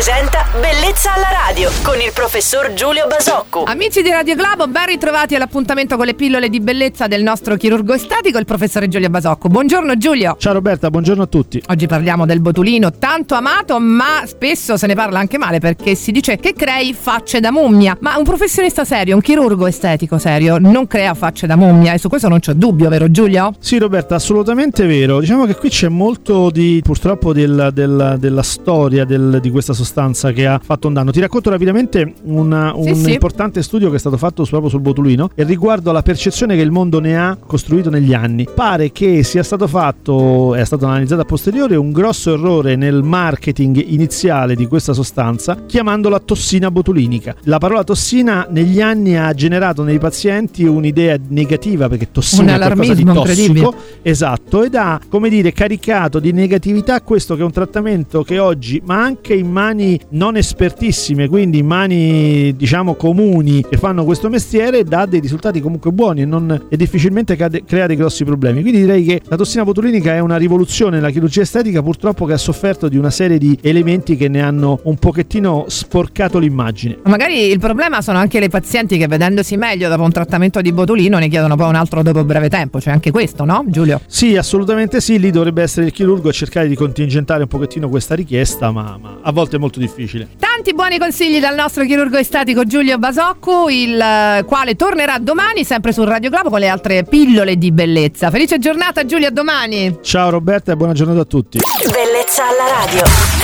presenta Bellezza alla radio con il professor Giulio Basocco. Amici di Radio Globo, ben ritrovati all'appuntamento con le pillole di bellezza del nostro chirurgo estetico, il professore Giulio Basocco. Buongiorno Giulio. Ciao Roberta, buongiorno a tutti. Oggi parliamo del botulino, tanto amato, ma spesso se ne parla anche male perché si dice che crei facce da mummia. Ma un professionista serio, un chirurgo estetico serio, non crea facce da mummia e su questo non c'è dubbio, vero Giulio? Sì Roberta, assolutamente vero. Diciamo che qui c'è molto di purtroppo del, del, della storia del, di questa sostanza che ha fatto un danno. Ti racconto rapidamente una, un Sì, sì. importante studio che è stato fatto proprio sul botulino e riguardo alla percezione che il mondo ne ha costruito negli anni. Pare che sia stato fatto, è stato analizzato a posteriore, un grosso errore nel marketing iniziale di questa sostanza chiamandola tossina botulinica. La parola tossina negli anni ha generato nei pazienti un'idea negativa perché tossina Un è qualcosa di tossico Esatto, ed ha, come dire, caricato di negatività questo che è un trattamento che oggi, ma anche in mani non espertissime, quindi in mani, diciamo, comuni che fanno questo mestiere, dà dei risultati comunque buoni e, non, e difficilmente cade- crea dei grossi problemi. Quindi direi che la tossina botulinica è una rivoluzione nella chirurgia estetica, purtroppo che ha sofferto di una serie di elementi che ne hanno un pochettino sporcato l'immagine. Ma Magari il problema sono anche le pazienti che vedendosi meglio dopo un trattamento di botulino ne chiedono poi un altro dopo breve tempo, c'è anche questo, no Giulio? Sì, assolutamente sì, lì dovrebbe essere il chirurgo a cercare di contingentare un pochettino questa richiesta, ma, ma a volte è molto difficile. Tanti buoni consigli dal nostro chirurgo estetico Giulio Basocco, il eh, quale tornerà domani sempre su Radio Globo con le altre pillole di bellezza. Felice giornata Giulio, a domani! Ciao Roberta e buona giornata a tutti. Bellezza alla radio.